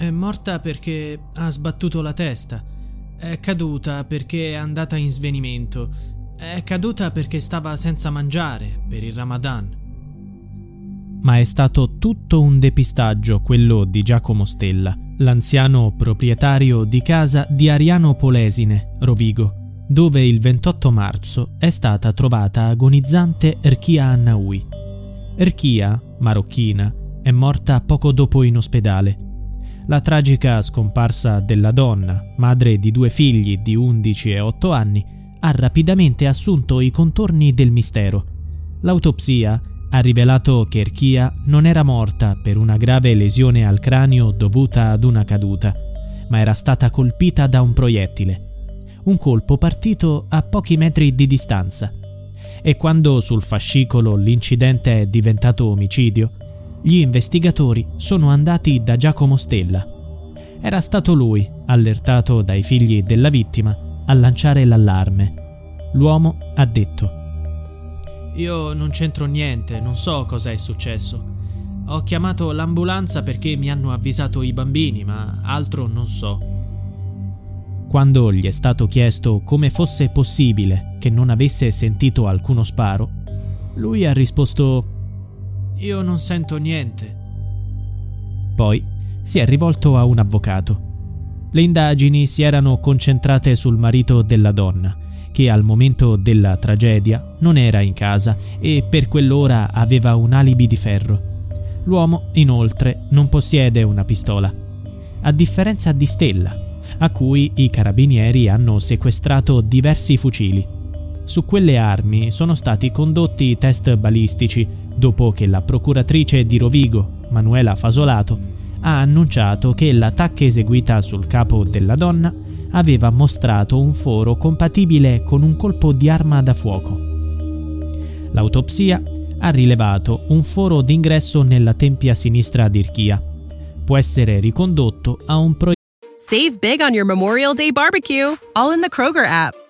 È morta perché ha sbattuto la testa. È caduta perché è andata in svenimento. È caduta perché stava senza mangiare per il Ramadan. Ma è stato tutto un depistaggio quello di Giacomo Stella, l'anziano proprietario di casa di Ariano Polesine, Rovigo, dove il 28 marzo è stata trovata agonizzante Erchia Annaui. Erchia, marocchina, è morta poco dopo in ospedale la tragica scomparsa della donna, madre di due figli di 11 e 8 anni, ha rapidamente assunto i contorni del mistero. L'autopsia ha rivelato che Erchia non era morta per una grave lesione al cranio dovuta ad una caduta, ma era stata colpita da un proiettile. Un colpo partito a pochi metri di distanza. E quando sul fascicolo l'incidente è diventato omicidio, gli investigatori sono andati da Giacomo Stella. Era stato lui, allertato dai figli della vittima, a lanciare l'allarme. L'uomo ha detto Io non c'entro niente, non so cosa è successo. Ho chiamato l'ambulanza perché mi hanno avvisato i bambini, ma altro non so. Quando gli è stato chiesto come fosse possibile che non avesse sentito alcuno sparo, lui ha risposto io non sento niente. Poi si è rivolto a un avvocato. Le indagini si erano concentrate sul marito della donna, che al momento della tragedia non era in casa e per quell'ora aveva un alibi di ferro. L'uomo, inoltre, non possiede una pistola, a differenza di Stella, a cui i carabinieri hanno sequestrato diversi fucili. Su quelle armi sono stati condotti test balistici dopo che la procuratrice di Rovigo, Manuela Fasolato, ha annunciato che l'attacco eseguita sul capo della donna aveva mostrato un foro compatibile con un colpo di arma da fuoco. L'autopsia ha rilevato un foro d'ingresso nella tempia sinistra di Irchia. Può essere ricondotto a un proiettile. Save big on your Memorial Day barbecue, all in the Kroger app.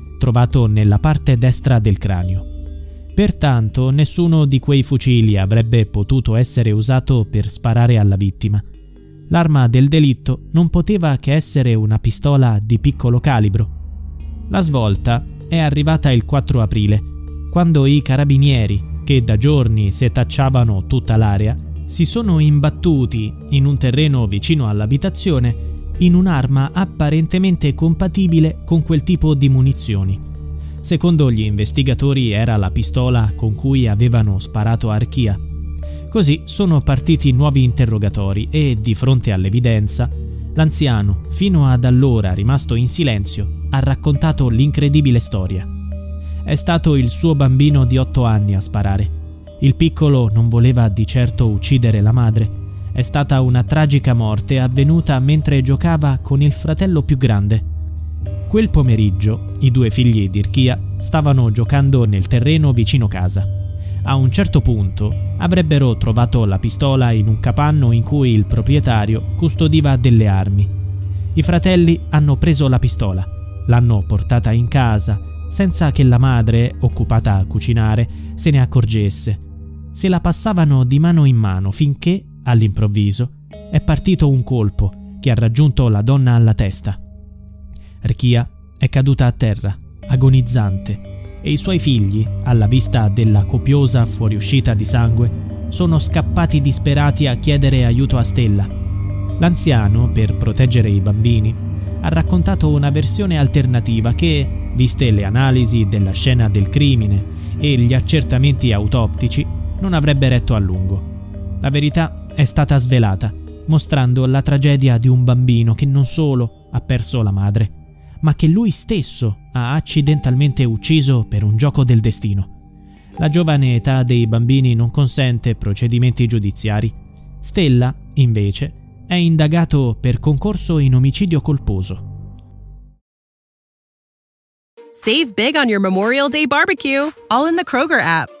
trovato nella parte destra del cranio. Pertanto nessuno di quei fucili avrebbe potuto essere usato per sparare alla vittima. L'arma del delitto non poteva che essere una pistola di piccolo calibro. La svolta è arrivata il 4 aprile, quando i carabinieri, che da giorni setacciavano tutta l'area, si sono imbattuti in un terreno vicino all'abitazione in un'arma apparentemente compatibile con quel tipo di munizioni. Secondo gli investigatori era la pistola con cui avevano sparato a Archia. Così sono partiti nuovi interrogatori e, di fronte all'evidenza, l'anziano, fino ad allora rimasto in silenzio, ha raccontato l'incredibile storia. È stato il suo bambino di otto anni a sparare. Il piccolo non voleva di certo uccidere la madre, è stata una tragica morte avvenuta mentre giocava con il fratello più grande. Quel pomeriggio i due figli di Irchia stavano giocando nel terreno vicino casa. A un certo punto avrebbero trovato la pistola in un capanno in cui il proprietario custodiva delle armi. I fratelli hanno preso la pistola, l'hanno portata in casa, senza che la madre, occupata a cucinare, se ne accorgesse. Se la passavano di mano in mano finché, all'improvviso, è partito un colpo che ha raggiunto la donna alla testa. Rchia è caduta a terra, agonizzante, e i suoi figli, alla vista della copiosa fuoriuscita di sangue, sono scappati disperati a chiedere aiuto a Stella. L'anziano, per proteggere i bambini, ha raccontato una versione alternativa che, viste le analisi della scena del crimine e gli accertamenti autoptici, non avrebbe retto a lungo. La verità è stata svelata, mostrando la tragedia di un bambino che non solo ha perso la madre, ma che lui stesso ha accidentalmente ucciso per un gioco del destino. La giovane età dei bambini non consente procedimenti giudiziari. Stella, invece, è indagato per concorso in omicidio colposo. Save big on your Memorial Day barbecue, all in the Kroger app.